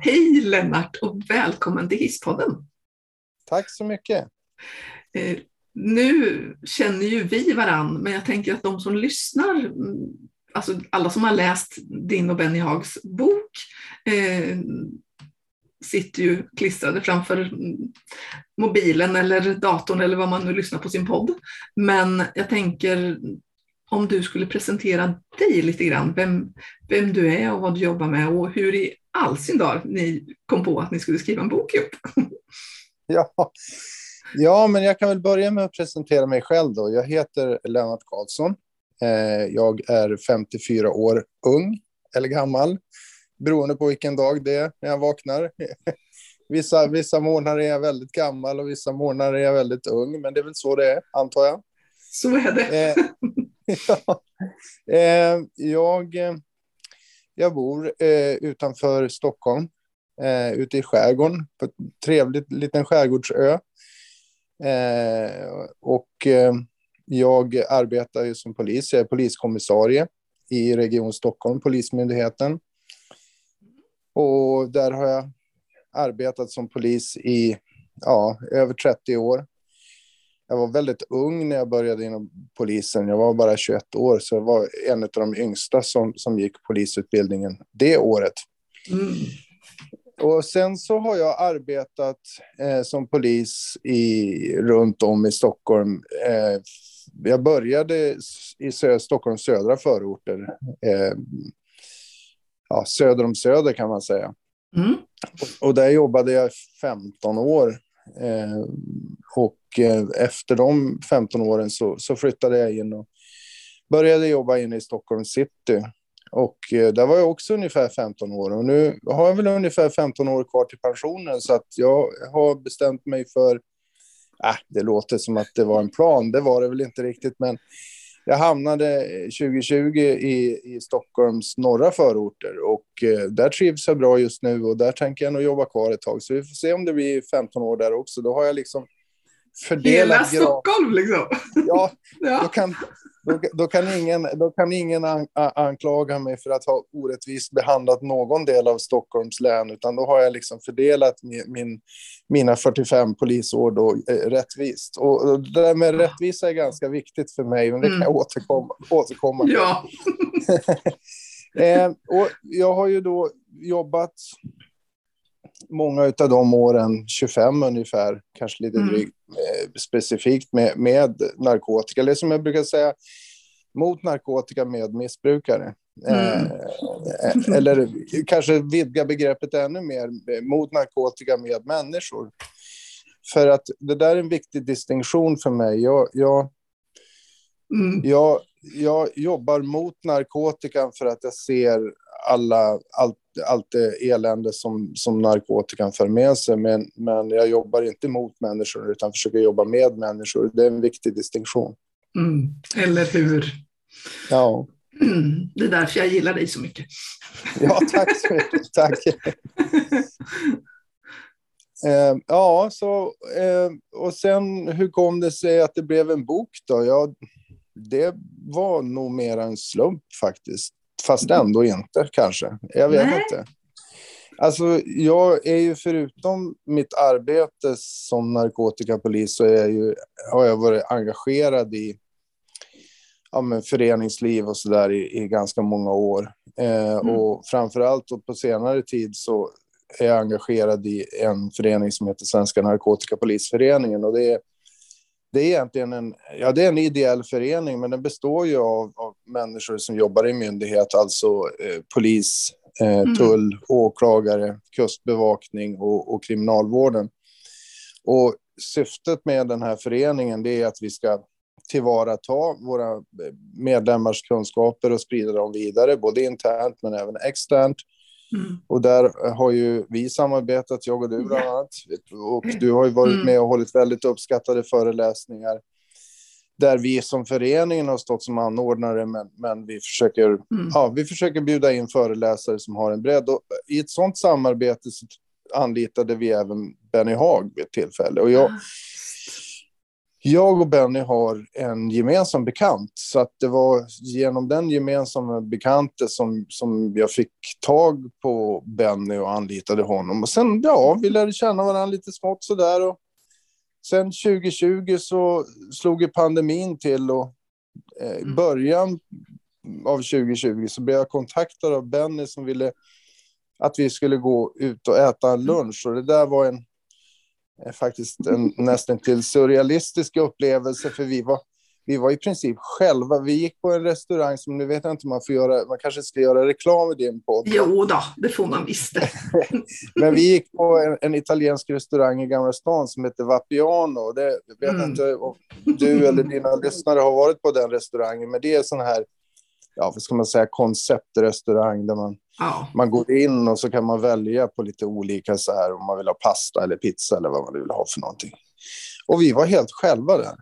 Hej Lennart och välkommen till Hisspodden. Tack så mycket. Eh, nu känner ju vi varann, men jag tänker att de som lyssnar, mm, alltså alla som har läst din och Benny Hags bok, eh, sitter ju klistrade framför mobilen eller datorn eller vad man nu lyssnar på sin podd. Men jag tänker om du skulle presentera dig lite grann, vem, vem du är och vad du jobbar med och hur i all sin dag ni kom på att ni skulle skriva en bok ihop. Ja. ja, men jag kan väl börja med att presentera mig själv då. Jag heter Lennart Karlsson. Eh, jag är 54 år ung eller gammal, beroende på vilken dag det är när jag vaknar. Vissa, vissa månader är jag väldigt gammal och vissa månader är jag väldigt ung, men det är väl så det är, antar jag. Så är det. Eh, ja. eh, jag, jag bor eh, utanför Stockholm, eh, ute i skärgården, på en trevlig liten skärgårdsö. Eh, och eh, jag arbetar ju som polis, jag är poliskommissarie i Region Stockholm, Polismyndigheten. Och där har jag arbetat som polis i ja, över 30 år jag var väldigt ung när jag började inom polisen. Jag var bara 21 år, så jag var en av de yngsta som, som gick polisutbildningen det året. Mm. Och sen så har jag arbetat eh, som polis i, runt om i Stockholm. Eh, jag började i sö Stockholms södra förorter. Eh, ja, söder om Söder kan man säga. Mm. Och, och, där jobbade jag 15 år. Eh, och eh, efter de 15 åren så, så, flyttade jag in och började jobba inne i Stockholm city. Och eh, där var jag också ungefär 15 år. Och nu har jag väl ungefär 15 år kvar till pensionen. Så att jag har bestämt mig för, äh, det låter som att det var en plan, det var det väl inte riktigt, men jag hamnade eh, 2020 i, i Stockholms norra förorter och eh, där trivs jag bra just nu och där tänker jag nog jobba kvar ett tag. Så vi får se om det blir 15 år där också. Då har jag liksom fördelat... Hela Stockholm liksom? Ja, ja. Då, kan, då, då, kan ingen, då kan ingen an, anklaga mig för att ha orättvist behandlat någon del av Stockholms län, utan då har jag liksom fördelat min, mina 45 polisår då, eh, rättvist. Och, och det där med rättvisa är ganska viktigt för mig, men det kan jag mm. återkomma, återkomma till. Ja. eh, och jag har ju då jobbat många av de åren, 25 ungefär, kanske lite mm. drygt, mm. specifikt med, med narkotika. Eller som jag brukar säga, mot narkotika med missbrukare. Mm. Eh, eller kanske vidga begreppet ännu mer, mot narkotika med människor. För att det där är en viktig distinktion för mig. Jag, jag, mm. jag, jag jobbar mot narkotikan för att jag ser alla, allt, allt det elände som, som narkotikan för med sig. Men, men jag jobbar inte mot människor utan försöker jobba med människor. Det är en viktig distinktion. Mm. Eller hur? Ja. Mm. Det är därför jag gillar dig så mycket. Ja, tack så mycket. Tack. Eh, ja, så, eh, och sen hur kom det sig att det blev en bok då? Ja, det var nog mer en slump faktiskt. Fast ändå inte kanske. Jag vet Nej. inte. Alltså, jag är ju förutom mitt arbete som narkotikapolis så är jag ju, har jag varit engagerad i ja, men föreningsliv och så där i, i ganska många år. Eh, mm. Och framför allt på senare tid så är jag engagerad i en förening som heter Svenska narkotikapolisföreningen och det är det är egentligen en, ja, det är en ideell förening, men den består ju av, av människor som jobbar i myndighet, alltså eh, polis, eh, mm. tull, mm. åklagare, kustbevakning och, och kriminalvården. Och syftet med den här föreningen är att vi ska tillvarata våra medlemmars kunskaper och sprida dem vidare, både internt men även externt. Mm. Och där har ju vi samarbetat, jag och du bland annat. Och du har ju varit mm. med och hållit väldigt uppskattade föreläsningar. Där vi som föreningen har stått som anordnare, men, men vi, försöker, mm. ja, vi försöker bjuda in föreläsare som har en bredd. Och I ett sådant samarbete så anlitade vi även Benny Haag vid ett tillfälle. Och jag, jag och Benny har en gemensam bekant. Så att det var genom den gemensamma bekante som, som jag fick tag på Benny och anlitade honom. Och sen, ja, vi lärde känna varandra lite smått sådär. Och sen 2020 så slog ju pandemin till och eh, i mm. början av 2020 så blev jag kontaktad av Benny som ville att vi skulle gå ut och äta en lunch. Och det där var en faktiskt en nästan till surrealistisk upplevelse för vi var, vi var i princip själva. Vi gick på en restaurang som nu vet jag inte om man får göra, man kanske ska göra reklam i din podd. Jo då, det får man visst. Men vi gick på en, en, italiensk restaurang i Gamla stan som heter Vapiano. Det, jag vet mm. inte om du eller dina lyssnare har varit på den restaurangen, men det är sån här ja, vad ska man säga, konceptrestaurang där man, ja. man går in och så kan man välja på lite olika så här om man vill ha pasta eller pizza eller vad man vill ha för någonting. Och vi var helt själva där.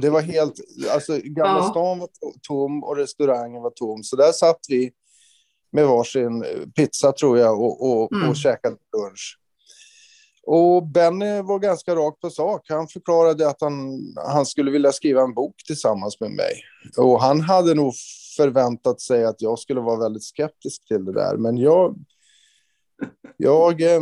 Det var helt, alltså Gamla ja. stan var tom och restaurangen var tom. Så där satt vi med varsin pizza tror jag och, och, mm. och käkade lunch. Och Benny var ganska rakt på sak. Han förklarade att han, han skulle vilja skriva en bok tillsammans med mig. Och han hade nog förväntat sig att jag skulle vara väldigt skeptisk till det där. Men jag, jag eh,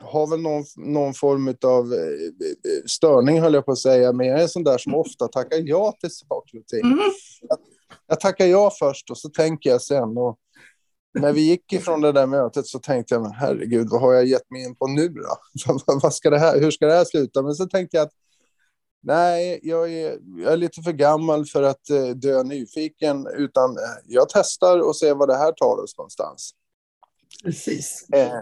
har väl någon, någon form av eh, störning, höll jag på att säga. Men jag är en sån där som ofta tackar ja till saker och ting. Mm. Jag, jag tackar ja först och så tänker jag sen. Och när vi gick ifrån det där mötet så tänkte jag, men herregud, vad har jag gett mig in på nu då? vad ska det här, hur ska det här sluta? Men så tänkte jag att Nej, jag är, jag är lite för gammal för att eh, dö nyfiken, utan eh, jag testar och ser vad det här tar oss någonstans. Precis. Eh,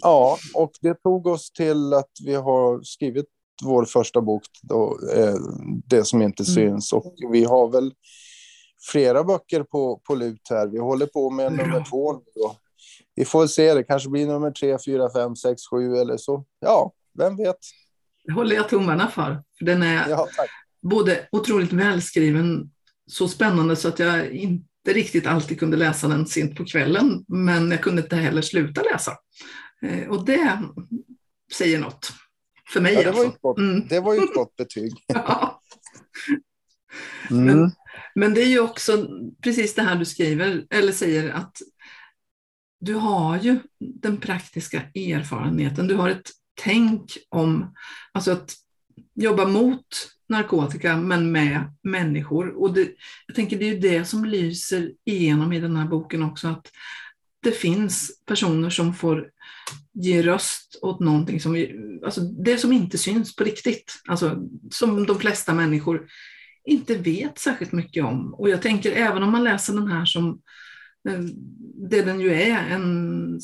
ja, och det tog oss till att vi har skrivit vår första bok, då, eh, Det som inte mm. syns. Och vi har väl flera böcker på, på lut här. Vi håller på med nummer två. Då. Vi får se, det kanske blir nummer tre, fyra, fem, sex, sju eller så. Ja, vem vet. Det håller jag tummarna för. för den är ja, både otroligt välskriven, så spännande så att jag inte riktigt alltid kunde läsa den sent på kvällen, men jag kunde inte heller sluta läsa. Eh, och det säger något. För mig ja, det, var alltså. mm. det var ju ett gott betyg. ja. mm. men, men det är ju också precis det här du skriver, eller säger att du har ju den praktiska erfarenheten. Du har ett tänk om, alltså att jobba mot narkotika men med människor. Och det, jag tänker det är ju det som lyser igenom i den här boken också, att det finns personer som får ge röst åt någonting som, alltså det som inte syns på riktigt, alltså som de flesta människor inte vet särskilt mycket om. Och jag tänker även om man läser den här som Eh, det den ju är, en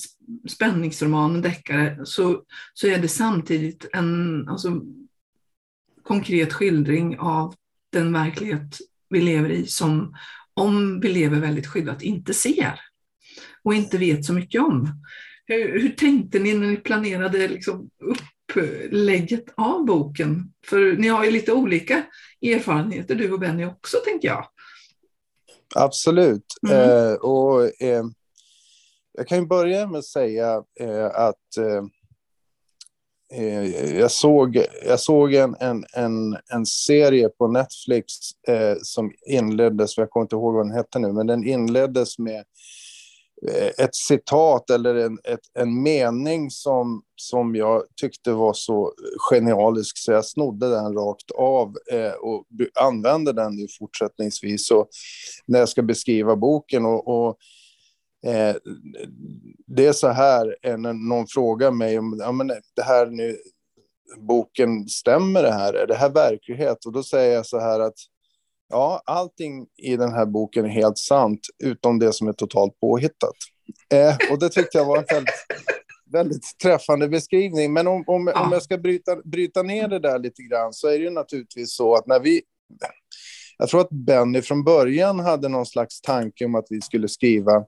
spänningsroman, en deckare, så, så är det samtidigt en alltså, konkret skildring av den verklighet vi lever i som om vi lever väldigt skyddat inte ser och inte vet så mycket om. Hur, hur tänkte ni när ni planerade liksom upplägget av boken? För ni har ju lite olika erfarenheter du och Benny också, tänker jag. Absolut. Mm. Eh, och, eh, jag kan börja med att säga eh, att eh, eh, jag såg, jag såg en, en, en, en serie på Netflix eh, som inleddes, jag kommer inte ihåg vad den hette nu, men den inleddes med Eh, ett citat eller en, ett, en mening som, som jag tyckte var så genialisk så jag snodde den rakt av eh, och använde den ju fortsättningsvis och när jag ska beskriva boken. Och, och eh, det är så här, eh, när någon frågar mig om ja, men det här nu, boken, stämmer det här? Är det här verklighet? Och då säger jag så här att Ja, allting i den här boken är helt sant, utom det som är totalt påhittat. Eh, och det tyckte jag var en väldigt, väldigt träffande beskrivning. Men om, om, ja. om jag ska bryta, bryta ner det där lite grann så är det ju naturligtvis så att när vi... Jag tror att Benny från början hade någon slags tanke om att vi skulle skriva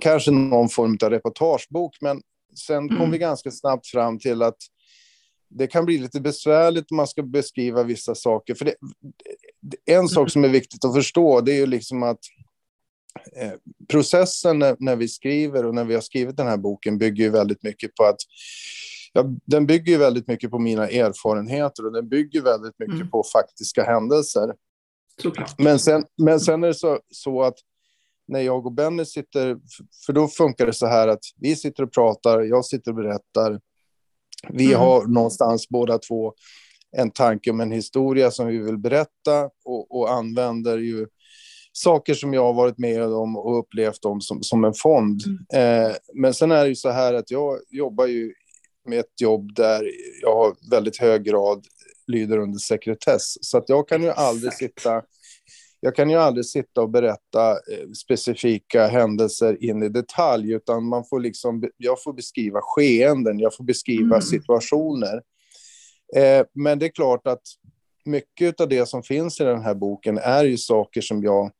kanske någon form av reportagebok, men sen kom mm. vi ganska snabbt fram till att det kan bli lite besvärligt om man ska beskriva vissa saker. För det, en sak som är viktigt att förstå, det är ju liksom att eh, processen när, när, vi skriver och när vi har skrivit den här boken bygger ju väldigt mycket på att ja, den bygger ju väldigt mycket på mina erfarenheter och den bygger väldigt mycket mm. på faktiska händelser. Men sen, men sen är det så, så att när jag och Benny sitter, för då funkar det så här att vi sitter och pratar, jag sitter och berättar. Vi mm. har någonstans båda två en tanke om en historia som vi vill berätta och, och använder ju saker som jag har varit med om och upplevt dem som, som en fond. Mm. Eh, men sen är det ju så här att jag jobbar ju med ett jobb där jag har väldigt hög grad lyder under sekretess. Så att jag kan ju aldrig sitta jag kan ju aldrig sitta och berätta eh, specifika händelser in i detalj, utan man får liksom, jag får beskriva skeenden, jag får beskriva mm. situationer. Eh, men det är klart att mycket av det som finns i den här boken är ju saker som jag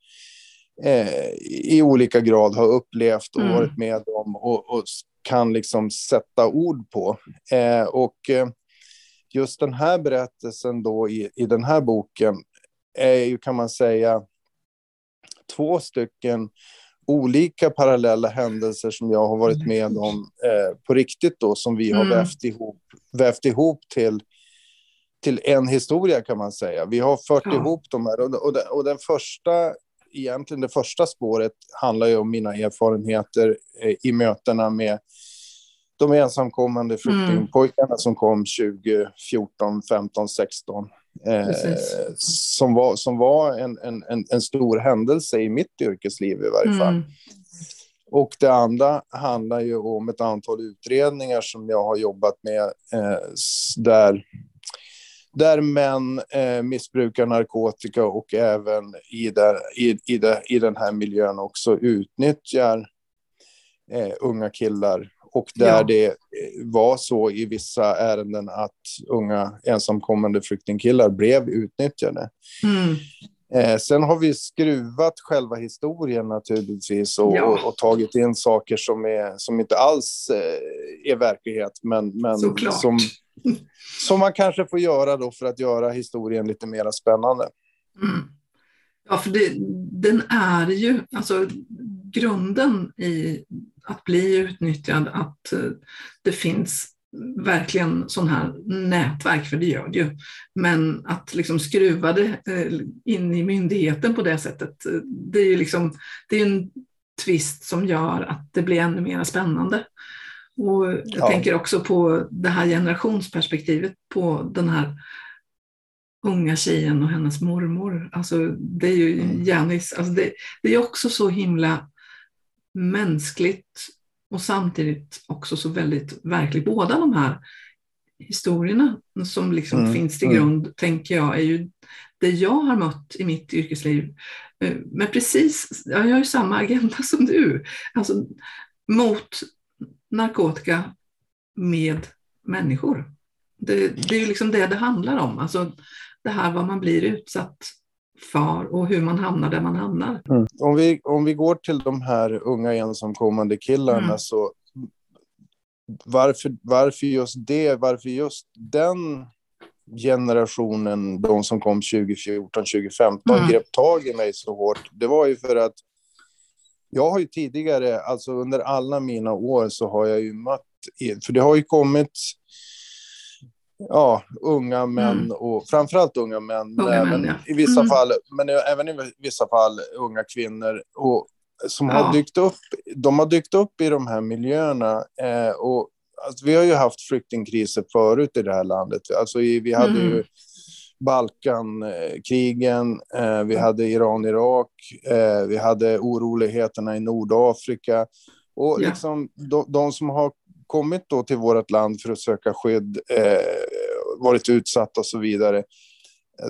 eh, i olika grad har upplevt och mm. varit med om och, och, kan liksom sätta ord på. Eh, och eh, just den här berättelsen då i, i den här boken är ju, kan man säga, två stycken olika parallella händelser som jag har varit med om eh, på riktigt då, som vi har mm. vävt, ihop, vävt ihop till, till en historia kan man säga. Vi har fört ja. ihop de här och, och, och den första egentligen det första spåret handlar ju om mina erfarenheter eh, i mötena med de ensamkommande flyktingpojkarna mm. som kom 2014, 15, 16. Eh, som var, som var en, en, en, stor händelse i mitt yrkesliv i varje fall. Mm. Och det andra handlar ju om ett antal utredningar som jag har jobbat med eh, där, där män eh, missbrukar narkotika och även i, där, i, i, där, i den här miljön också utnyttjar eh, unga killar och där ja. det var så i vissa ärenden att unga ensamkommande flyktingkillar blev utnyttjade. Mm. Eh, sen har vi skruvat själva historien naturligtvis och, ja. och, och, tagit in saker som, är, som inte alls eh, är verklighet, men, men som, som man kanske får göra då för att göra historien lite mer spännande. Mm. Ja, för det, den är ju, alltså grunden i att bli utnyttjad, att eh, det finns verkligen sån här nätverk, för det gör det ju. Men att liksom skruva det eh, in i myndigheten på det sättet, eh, det är ju liksom, det är en twist som gör att det blir ännu mer spännande. Och jag ja. tänker också på det här generationsperspektivet på den här unga tjejen och hennes mormor. Alltså, det är ju mm. Janis, alltså det, det, är också så himla mänskligt och samtidigt också så väldigt verkligt. Båda de här historierna som liksom mm. finns till mm. grund, mm. tänker jag, är ju det jag har mött i mitt yrkesliv. Eh, men precis, jag har ju samma agenda som du. Alltså mot narkotika med människor. Det, det är ju liksom det det handlar om. Alltså det här vad man blir utsatt för och hur man hamnar där man hamnar. Mm. Om, vi, om vi går till de här unga ensamkommande killarna mm. så varför, varför just det, varför just den generationen, de som kom 2014, 2015, mm. grep tag i mig så hårt, det var ju för att jag har ju tidigare, alltså under alla mina år så har jag ju mött, för det har ju kommit ja, unga män mm. och framförallt unga män, unga även, män ja. i vissa mm. fall, men även i vissa fall unga kvinnor och, som ja. har dykt upp. De har dykt upp i de här miljöerna eh, och alltså, vi har ju haft flyktingkriser förut i det här landet. Alltså, vi hade mm. ju Balkankrigen, eh, vi hade Iran-Irak, eh, vi hade oroligheterna i Nordafrika. Och ja. liksom, de, de, som har kommit då till vårt land för att söka skydd, eh, varit utsatta och så vidare.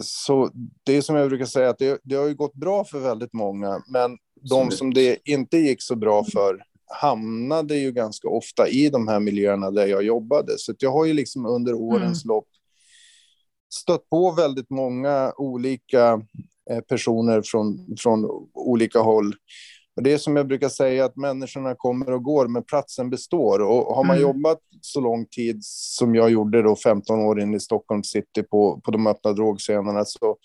Så det är som jag brukar säga, att det, det har ju gått bra för väldigt många, men de som det inte gick så bra för hamnade ju ganska ofta i de här miljöerna där jag jobbade. Så jag har ju liksom under årens mm. lopp stött på väldigt många olika eh, personer från, från olika håll det är som jag brukar säga att människorna kommer och går, men platsen består. Och har man mm. jobbat så lång tid som jag gjorde då, 15 år in i Stockholm city på, på de öppna drogscenerna, så,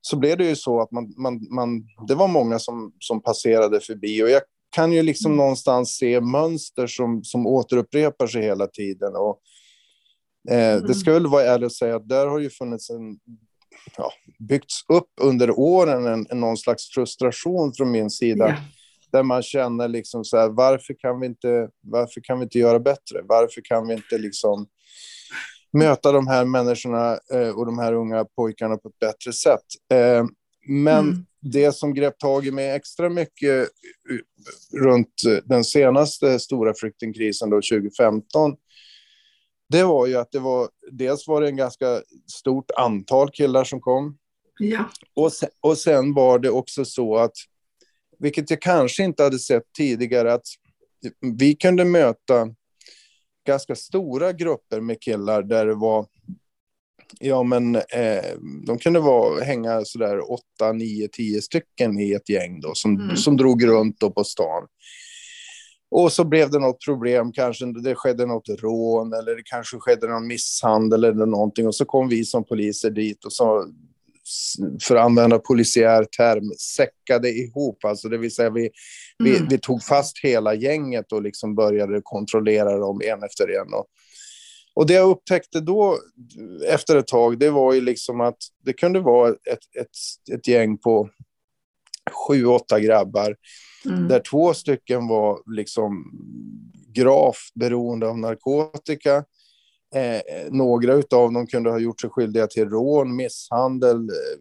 så blev det ju så att man, man, man, det var många som, som passerade förbi. Och jag kan ju liksom mm. någonstans se mönster som, som återupprepar sig hela tiden. Och, eh, mm. Det ska väl vara ärligt att säga att där har ju funnits en, ja, byggts upp under åren en, en någon slags frustration från min sida. Yeah. Där man känner liksom så här, varför kan vi inte, varför kan vi inte göra bättre? Varför kan vi inte liksom möta de här människorna eh, och de här unga pojkarna på ett bättre sätt? Eh, men mm. det som grep tag i mig extra mycket eh, runt den senaste stora flyktingkrisen då 2015 det var ju att det var dels var det en ganska stort antal killar som kom. Ja. Och, sen, och sen var det också så att, vilket jag kanske inte hade sett tidigare, att vi kunde möta ganska stora grupper med killar där det var Ja, men eh, de kunde vara, hänga sådär åtta, nio, tio stycken i ett gäng då, som, mm. som drog runt då på stan. Och så blev det något problem, kanske det skedde något rån eller det kanske skedde någon misshandel eller någonting. Och så kom vi som poliser dit och så, för att använda polisiär term, säckade ihop. Alltså det vill säga vi, mm. vi, vi, tog fast hela gänget och liksom började kontrollera dem en efter en. Och, och det jag upptäckte då efter ett tag, det var ju liksom att det kunde vara ett, ett, ett gäng på sju, åtta grabbar Mm. Där två stycken var liksom gravt beroende av narkotika. Eh, några av dem kunde ha gjort sig skyldiga till rån, misshandel, eh,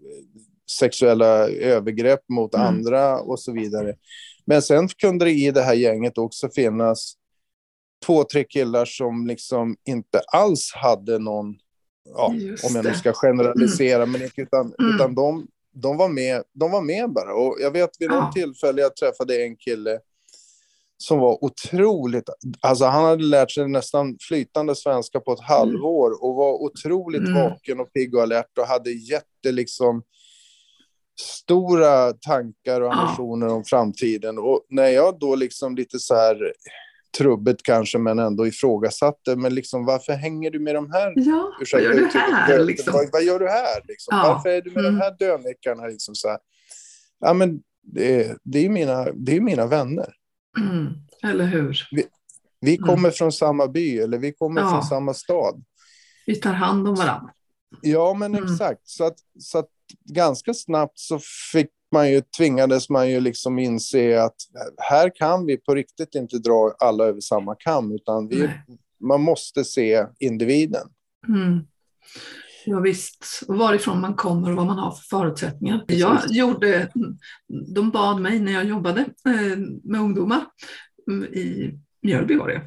sexuella övergrepp mot mm. andra och så vidare. Men sen kunde det i det här gänget också finnas två, tre killar som liksom inte alls hade någon, ja, om jag nu ska generalisera, mm. men utan, mm. utan de de var med, de var med bara. Och jag vet vid något tillfälle jag träffade en kille som var otroligt, alltså han hade lärt sig nästan flytande svenska på ett mm. halvår och var otroligt mm. vaken och pigg och alert och hade jätte liksom stora tankar och ambitioner ja. om framtiden. Och när jag då liksom lite så här trubbigt kanske, men ändå ifrågasatte. Men liksom, varför hänger du med de här? Ja, ursäkta, vad gör du här? Liksom? Vad, vad, gör du här? Liksom? Ja. Varför är du med mm. de här dönickarna? Liksom, så här? Ja, men det, är, det, är mina, det är mina vänner. Mm. Eller hur? Vi, vi mm. kommer mm. från samma by, eller vi kommer ja. från samma stad. Vi tar hand om varandra. Ja, men mm. exakt. Så att, så att ganska snabbt så fick man ju, tvingades man ju liksom inse att här kan vi på riktigt inte dra alla över samma kam, utan vi, man måste se individen. Mm. Ja, visst, och varifrån man kommer och vad man har för förutsättningar. Jag gjorde, de bad mig när jag jobbade eh, med ungdomar mm, i Mjölby var det,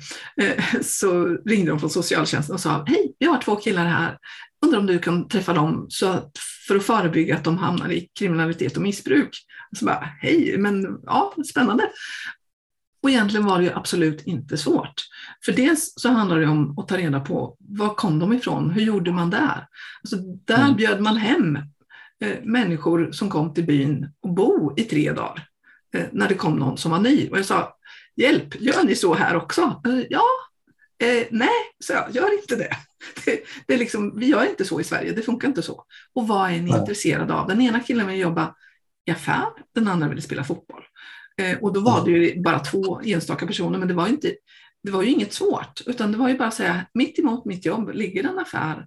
eh, så ringde de från socialtjänsten och sa hej, vi har två killar här, undrar om du kan träffa dem så att, för att förebygga att de hamnar i kriminalitet och missbruk. Så bara, hej, men ja, spännande. Och egentligen var det ju absolut inte svårt. För dels så handlar det om att ta reda på var kom de ifrån, hur gjorde man där? Alltså där mm. bjöd man hem eh, människor som kom till byn och bo i tre dagar eh, när det kom någon som var ny. Och jag sa, hjälp, gör ni så här också? Eh, ja, eh, nej, så jag, gör inte det. Det, det är liksom, vi gör inte så i Sverige, det funkar inte så. Och vad är ni nej. intresserade av? Den ena killen vill jobba i affär, den andra vill spela fotboll. Eh, och då var det ju bara två enstaka personer, men det var, inte, det var ju inget svårt, utan det var ju bara att säga, mitt emot mitt jobb ligger en affär,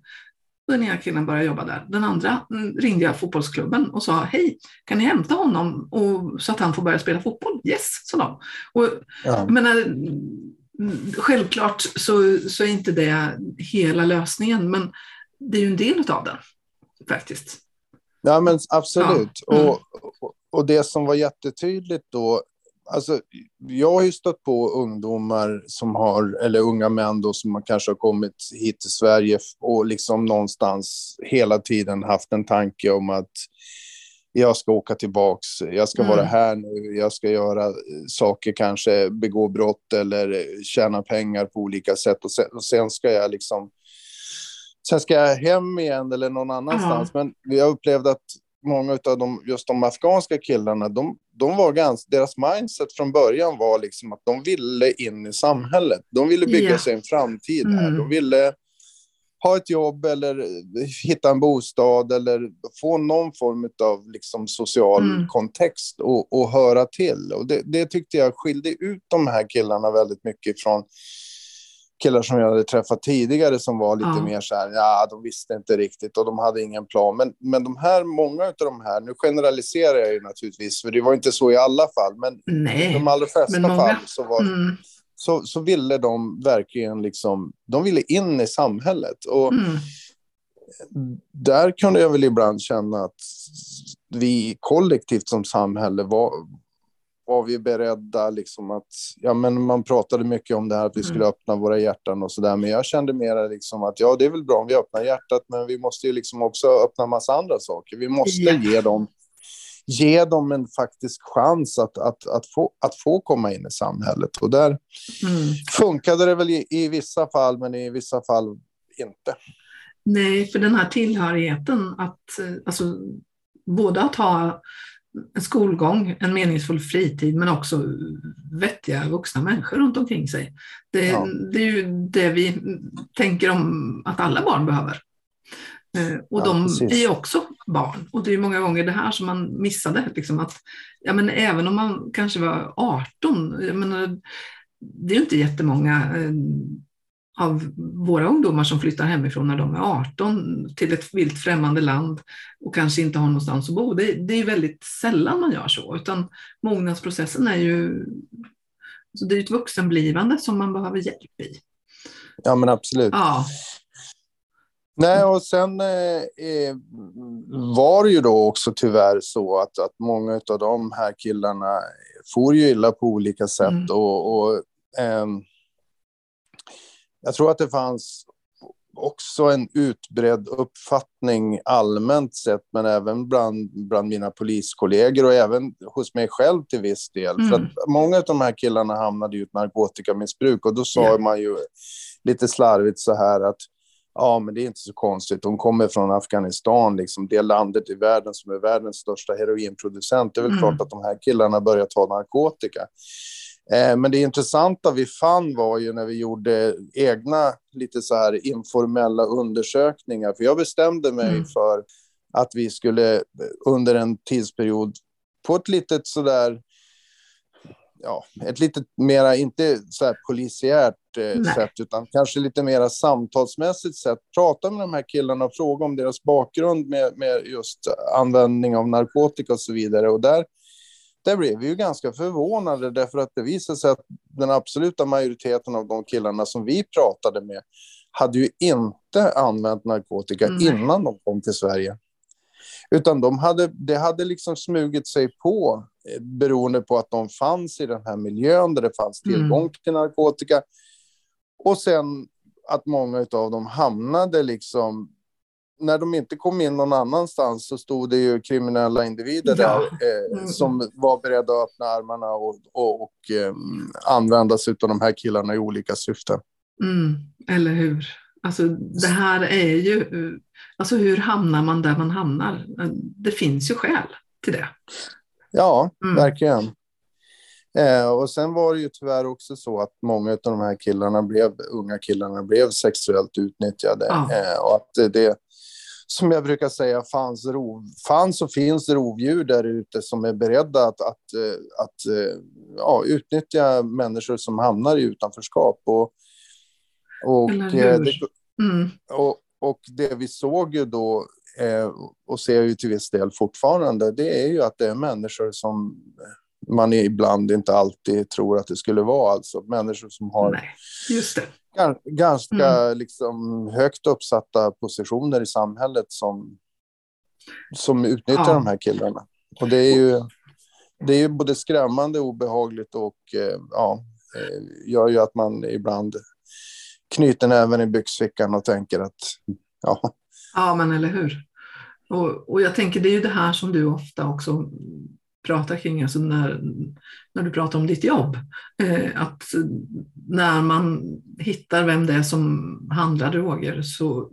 den ena killen började jobba där. Den andra mm, ringde jag fotbollsklubben och sa hej, kan ni hämta honom och, så att han får börja spela fotboll? Yes, sa de. Och, ja. menar, mm, självklart så, så är inte det hela lösningen, men det är ju en del av den faktiskt. Ja, men absolut. Ja. Mm. Och, och det som var jättetydligt då, alltså, jag har ju stött på ungdomar som har, eller unga män då, som kanske har kommit hit till Sverige och liksom någonstans hela tiden haft en tanke om att jag ska åka tillbaks, jag ska mm. vara här nu, jag ska göra saker, kanske begå brott eller tjäna pengar på olika sätt och sen, och sen ska jag liksom Sen ska jag hem igen eller någon annanstans. Mm. Men jag upplevde att många av de, just de afghanska killarna, de, de var ganska, deras mindset från början var liksom att de ville in i samhället. De ville bygga yeah. sig en framtid här. Mm. De ville ha ett jobb eller hitta en bostad eller få någon form av liksom social mm. kontext och, och höra till. Och det, det, tyckte jag skilde ut de här killarna väldigt mycket från killar som jag hade träffat tidigare som var lite ja. mer så här, ja, de visste inte riktigt och de hade ingen plan. Men, men de här, många av de här, nu generaliserar jag ju naturligtvis, för det var inte så i alla fall, men Nej, i de allra flesta fall så var mm så, så ville de verkligen liksom, de ville in i samhället. Och mm. där kunde jag väl ibland känna att vi kollektivt som samhälle var, var vi beredda liksom att, ja men man pratade mycket om det här att vi skulle mm. öppna våra hjärtan och sådär, men jag kände mer liksom att ja det är väl bra om vi öppnar hjärtat, men vi måste ju liksom också öppna massa andra saker. Vi måste yeah. ge dem ge dem en faktisk chans att, att, att, få, att få komma in i samhället. Och där mm. funkade det väl i, i vissa fall, men i vissa fall inte. Nej, för den här tillhörigheten, att, alltså, både att ha en skolgång, en meningsfull fritid, men också vettiga vuxna människor runt omkring sig. Det, ja. det är ju det vi tänker om att alla barn behöver. Eh, och ja, de precis. är också barn. Och det är många gånger det här som man missade. Liksom att, ja, men även om man kanske var 18, jag menar, det är ju inte jättemånga eh, av våra ungdomar som flyttar hemifrån när de är 18 till ett vilt främmande land och kanske inte har någonstans att bo. Det, det är väldigt sällan man gör så, utan mognadsprocessen är ju så det är ett vuxenblivande som man behöver hjälp i. Ja, men absolut. Ja. Nej, och sen eh, eh, var det ju då också tyvärr så att, att många av de här killarna får ju illa på olika sätt. Mm. Och, och eh, jag tror att det fanns också en utbredd uppfattning allmänt sett, men även bland, bland mina poliskollegor och även hos mig själv till viss del. Mm. För att många av de här killarna hamnade i ett narkotikamissbruk och då sa yeah. man ju lite slarvigt så här att Ja, men det är inte så konstigt. De kommer från Afghanistan, liksom det landet i världen som är världens största heroinproducent. Det är väl mm. klart att de här killarna börjar ta narkotika. Eh, men det intressanta vi fann var ju när vi gjorde egna lite så här informella undersökningar. För jag bestämde mig mm. för att vi skulle under en tidsperiod på ett litet sådär ja, ett lite mera, inte så här polisiärt eh, sätt, utan kanske lite mera samtalsmässigt sätt. Prata med de här killarna och fråga om deras bakgrund med, med just användning av narkotika och så vidare. Och där, där blev vi ju ganska förvånade därför att det visade sig att den absoluta majoriteten av de killarna som vi pratade med hade ju inte använt narkotika mm. innan de kom till Sverige. Utan de hade, det hade liksom smugit sig på beroende på att de fanns i den här miljön där det fanns mm. tillgång mm. till narkotika. Och sen att många av dem hamnade liksom när de inte kom in någon annanstans så stod det ju kriminella individer ja. där eh, mm. som var beredda att öppna armarna och, och, och eh, använda sig av de här killarna i olika syften. Mm, eller hur? Alltså det här är ju, alltså hur hamnar man där man hamnar? Det finns ju skäl till det. Ja, mm. verkligen. Eh, och sen var det ju tyvärr också så att många av de här killarna blev, unga killarna blev sexuellt utnyttjade. Ja. Eh, och att det, som jag brukar säga, fanns, rov, fanns och finns rovdjur där ute som är beredda att, att, att, att eh, ja, utnyttja människor som hamnar i utanförskap. Och, och, eh, det, mm. och, och det vi såg ju då eh, och ser ju till viss del fortfarande, det är ju att det är människor som man ibland inte alltid tror att det skulle vara. Alltså människor som har Nej, ganska mm. liksom, högt uppsatta positioner i samhället som, som utnyttjar ja. de här killarna. Och det är ju, det är ju både skrämmande och obehagligt och eh, ja, eh, gör ju att man ibland knyter näven i byxfickan och tänker att ja. Ja, men eller hur. Och, och jag tänker det är ju det här som du ofta också pratar kring, alltså när, när du pratar om ditt jobb. Eh, att när man hittar vem det är som handlar droger så,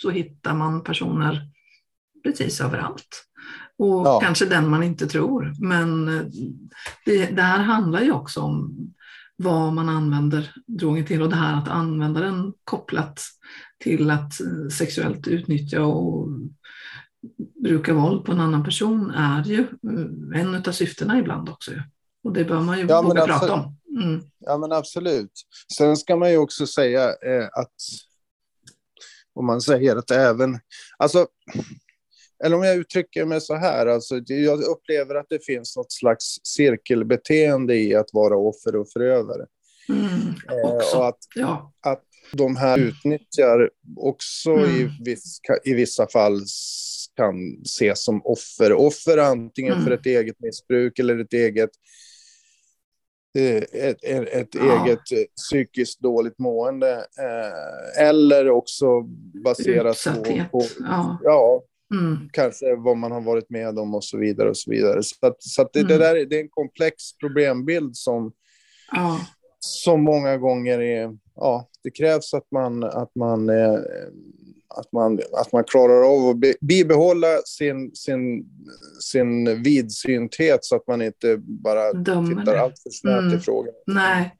så hittar man personer precis överallt. Och ja. kanske den man inte tror. Men det, det här handlar ju också om vad man använder drogen till och det här att använda den kopplat till att sexuellt utnyttja och bruka våld på en annan person är ju en av syftena ibland också. Och det bör man ju ja, våga prata om. Mm. Ja, men absolut. Sen ska man ju också säga eh, att om man säger att även, alltså, eller om jag uttrycker mig så här, alltså, jag upplever att det finns något slags cirkelbeteende i att vara offer och förövare. Mm, eh, och att, ja. att de här utnyttjar också mm. i, viss, i vissa fall kan ses som offer. Offer antingen mm. för ett eget missbruk eller ett eget Eh, ett, ett, ett ja. eget eh, psykiskt dåligt mående. Eh, eller också baserat på, på ja. ja mm. kanske vad man har varit med om och så vidare. och Så vidare. Så, att, så att det, mm. det, där det är en komplex problembild som, ja som många gånger är... Ja, det krävs att man, att man eh, att man, att man klarar av att be, bibehålla sin, sin, sin vidsynthet så att man inte bara Dömer. tittar allt för snävt mm. i frågan. Nej,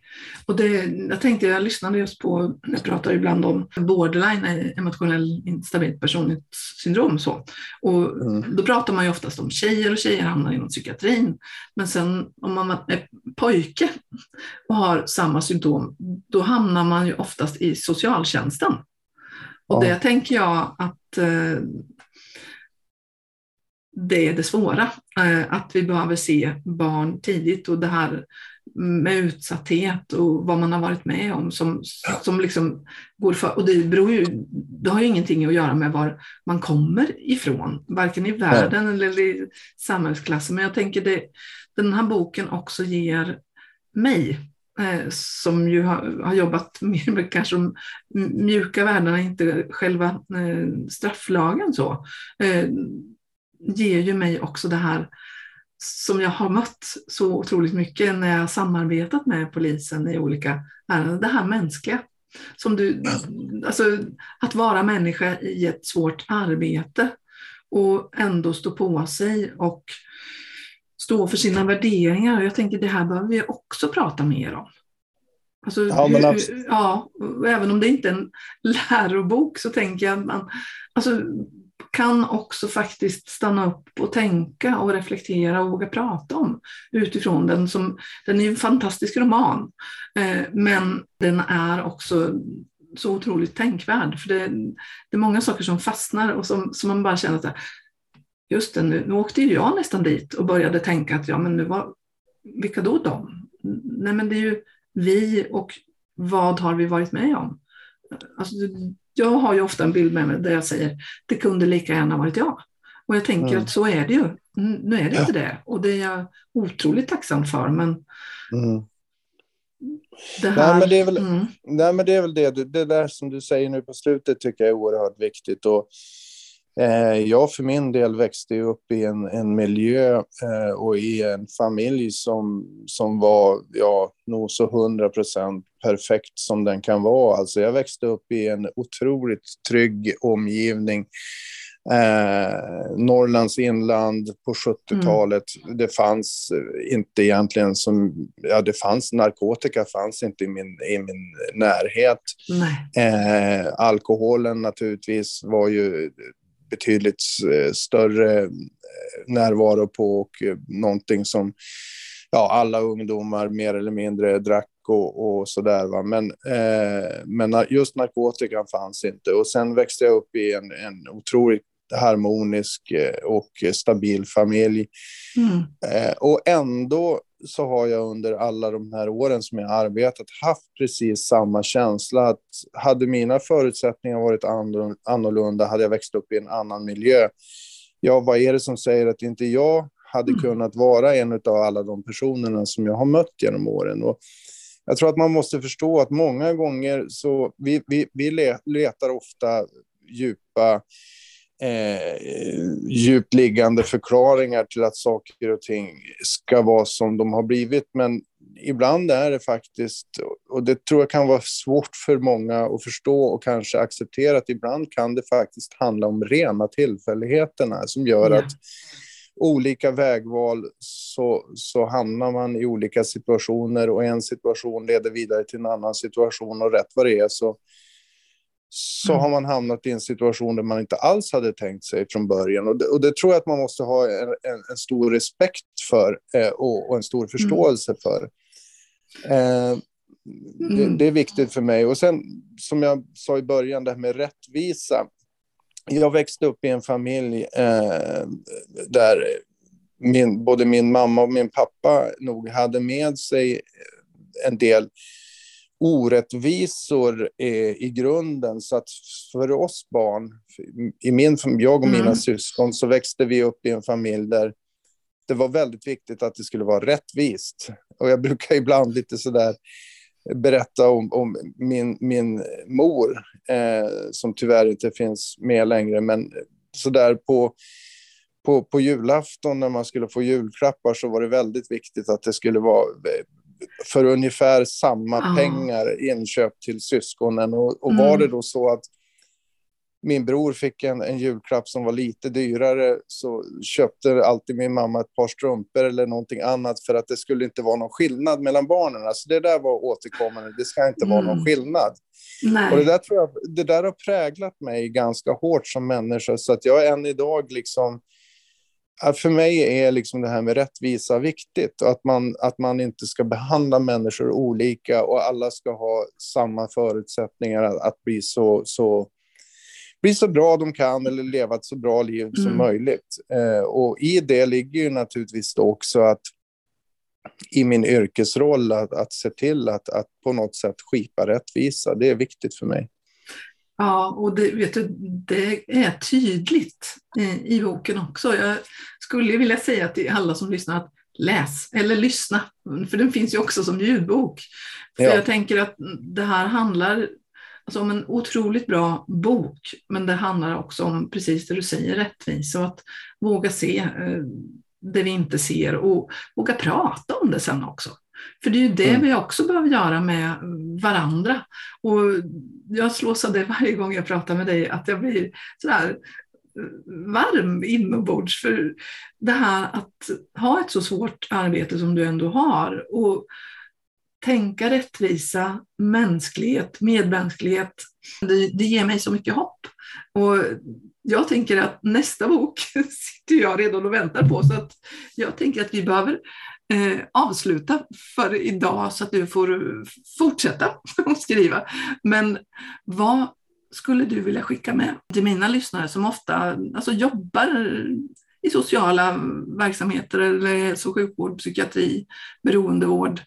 och det, jag tänkte, jag lyssnade just på, jag pratar ibland om borderline, emotionell instabilt personlighetssyndrom. Så. Och mm. Då pratar man ju oftast om tjejer och tjejer hamnar inom psykiatrin. Men sen om man är pojke och har samma symptom, då hamnar man ju oftast i socialtjänsten. Och ja. det tänker jag att eh, det är det svåra, eh, att vi behöver se barn tidigt och det här med utsatthet och vad man har varit med om som, som liksom går för. Och det, beror ju, det har ju ingenting att göra med var man kommer ifrån, varken i världen eller i samhällsklassen. Men jag tänker det den här boken också ger mig Eh, som ju har, har, jobbat mer med kanske de mjuka värdena, inte själva eh, strafflagen så, eh, ger ju mig också det här som jag har mött så otroligt mycket när jag samarbetat med polisen i olika ärenden, det här mänskliga. Som du, alltså, att vara människa i ett svårt arbete och ändå stå på sig och stå för sina värderingar. Jag tänker det här behöver vi också prata mer om. Alltså, ja, men hur, ja, även om det inte är en lärobok så tänker jag att man alltså, kan också faktiskt stanna upp och tänka och reflektera och våga prata om utifrån den. Som, den är en fantastisk roman, eh, men den är också så otroligt tänkvärd. För det, det, är många saker som fastnar och som, som man bara känner att just det, nu, nu åkte jag nästan dit och började tänka att ja, men nu var, vilka då de? Nej, men det är ju vi och vad har vi varit med om? Alltså, jag har ju ofta en bild med mig där jag säger det kunde lika gärna varit jag. Och jag tänker mm. att så är det ju. Nu är det ja. inte det och det är jag otroligt tacksam för. Men mm. det, här, nej, men det, är väl, mm. nej, men det är väl det, det där som du säger nu på slutet tycker jag är oerhört viktigt. Och jag för min del växte upp i en, en miljö eh, och i en familj som, som var ja, nog så hundra procent perfekt som den kan vara. Alltså jag växte upp i en otroligt trygg omgivning. Eh, Norrlands inland på 70-talet. Mm. Det fanns inte egentligen som... Ja, det fanns narkotika, fanns inte i min, i min närhet. Eh, alkoholen naturligtvis var ju betydligt eh, större eh, närvaro på och eh, någonting som ja, alla ungdomar mer eller mindre drack och, och där. Men, eh, men just narkotikan fanns inte. Och sen växte jag upp i en, en otroligt harmonisk och stabil familj. Mm. Eh, och ändå så har jag under alla de här åren som jag arbetat haft precis samma känsla. Att hade mina förutsättningar varit annorlunda hade jag växt upp i en annan miljö. Ja, vad är det som säger att inte jag hade mm. kunnat vara en av alla de personerna som jag har mött genom åren? Och jag tror att man måste förstå att många gånger så vi, vi, vi letar ofta djupa eh, djupt liggande förklaringar till att saker och ting ska vara som de har blivit. Men ibland är det faktiskt, och det tror jag kan vara svårt för många att förstå och kanske acceptera, att ibland kan det faktiskt handla om rena tillfälligheterna som gör ja. att olika vägval så, så hamnar man i olika situationer och en situation leder vidare till en annan situation och rätt vad det är så så mm. har man hamnat i en situation där man inte alls hade tänkt sig från början. Och det, och det tror jag att man måste ha en, en, en stor respekt för eh, och, och, en stor mm. förståelse mm. för. Eh, det, mm. det, är viktigt för mig. Och sen, som jag sa i början, det här med rättvisa. Jag växte upp i en familj eh, där min, både min mamma och min pappa nog hade med sig en del orättvisor i grunden. Så att för oss barn, i min, jag och mina mm. syskon, så växte vi upp i en familj där det var väldigt viktigt att det skulle vara rättvist. Och jag brukar ibland lite sådär berätta om, om min, min mor, eh, som tyvärr inte finns med längre, men sådär på på, på julafton när man skulle få julklappar så var det väldigt viktigt att det skulle vara för ungefär samma ah. pengar inköpt till syskonen. Och, och mm. var det då så att min bror fick en, en julklapp som var lite dyrare så köpte alltid min mamma ett par strumpor eller någonting annat för att det skulle inte vara någon skillnad mellan barnen. Alltså det där var återkommande, det ska inte mm. vara någon mm. skillnad. Nej. Och det där, tror jag, det där har präglat mig ganska hårt som människa så att jag än idag liksom för mig är liksom det här med rättvisa viktigt. Och att, man, att man inte ska behandla människor olika och alla ska ha samma förutsättningar att, att bli, så, så, bli så bra de kan eller leva ett så bra liv som mm. möjligt. Eh, och i det ligger ju naturligtvis också att i min yrkesroll att, att se till att, att på något sätt skipa rättvisa. Det är viktigt för mig. Ja, och det, vet du, det är tydligt i boken också. Jag skulle vilja säga till alla som lyssnar att läs eller lyssna, för den finns ju också som ljudbok. För ja. Jag tänker att det här handlar alltså om en otroligt bra bok, men det handlar också om precis det du säger, rättvisa och att våga se eh, det vi inte ser och våga prata om det sen också. För det är ju det mm. vi också behöver göra med varandra. Och jag slås av det varje gång jag pratar med dig, att jag blir sådär eh, varm inombords för det här att ha ett så svårt arbete som du ändå har och tänka rättvisa, mänsklighet, medmänsklighet. Det, det ger mig så mycket hopp. Och jag tänker att nästa bok sitter jag redan och väntar på så att jag tänker att vi behöver eh, avsluta för idag så att du får fortsätta att skriva. Men vad skulle du vilja skicka med till mina lyssnare som ofta alltså, jobbar i sociala verksamheter eller hälso och sjukvård, psykiatri, beroendevård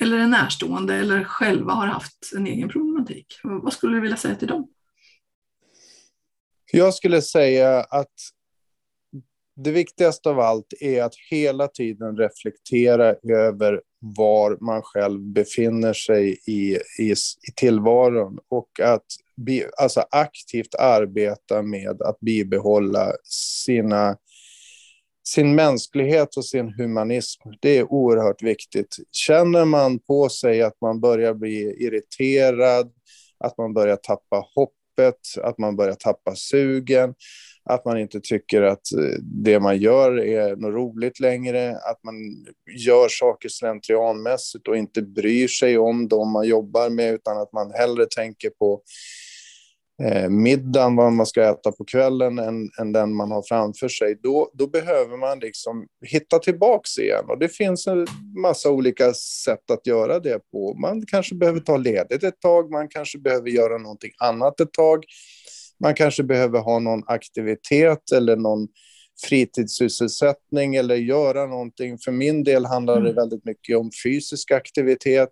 eller är närstående eller själva har haft en egen problematik. Vad skulle du vilja säga till dem? Jag skulle säga att det viktigaste av allt är att hela tiden reflektera över var man själv befinner sig i, i, i tillvaron och att bi, alltså aktivt arbeta med att bibehålla sina, sin mänsklighet och sin humanism. Det är oerhört viktigt. Känner man på sig att man börjar bli irriterad, att man börjar tappa hoppet, att man börjar tappa sugen, att man inte tycker att eh, det man gör är något roligt längre, att man gör saker slentrianmässigt och inte bryr sig om de man jobbar med, utan att man hellre tänker på eh, middagen, vad man ska äta på kvällen, än, än den man har framför sig. Då, då behöver man liksom hitta tillbaks igen. Och det finns en massa olika sätt att göra det på. Man kanske behöver ta ledigt ett tag, man kanske behöver göra någonting annat ett tag. Man kanske behöver ha någon aktivitet eller någon fritidssysselsättning eller göra någonting. För min del handlar det mm. väldigt mycket om fysisk aktivitet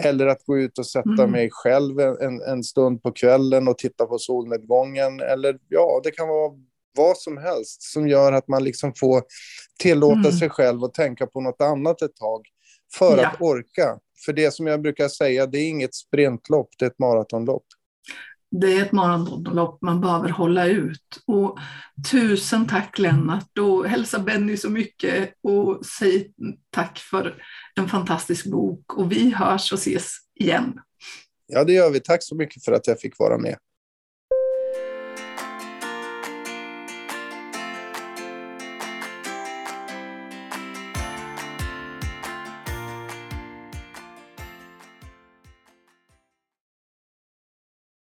eller att gå ut och sätta mm. mig själv en, en stund på kvällen och titta på solnedgången. Eller ja, det kan vara vad som helst som gör att man liksom får tillåta mm. sig själv att tänka på något annat ett tag för ja. att orka. För det som jag brukar säga, det är inget sprintlopp, det är ett maratonlopp det är ett maratonlopp man behöver hålla ut. Och tusen tack Lennart och hälsa Benny så mycket och säg tack för en fantastisk bok och vi hörs och ses igen. Ja, det gör vi. Tack så mycket för att jag fick vara med.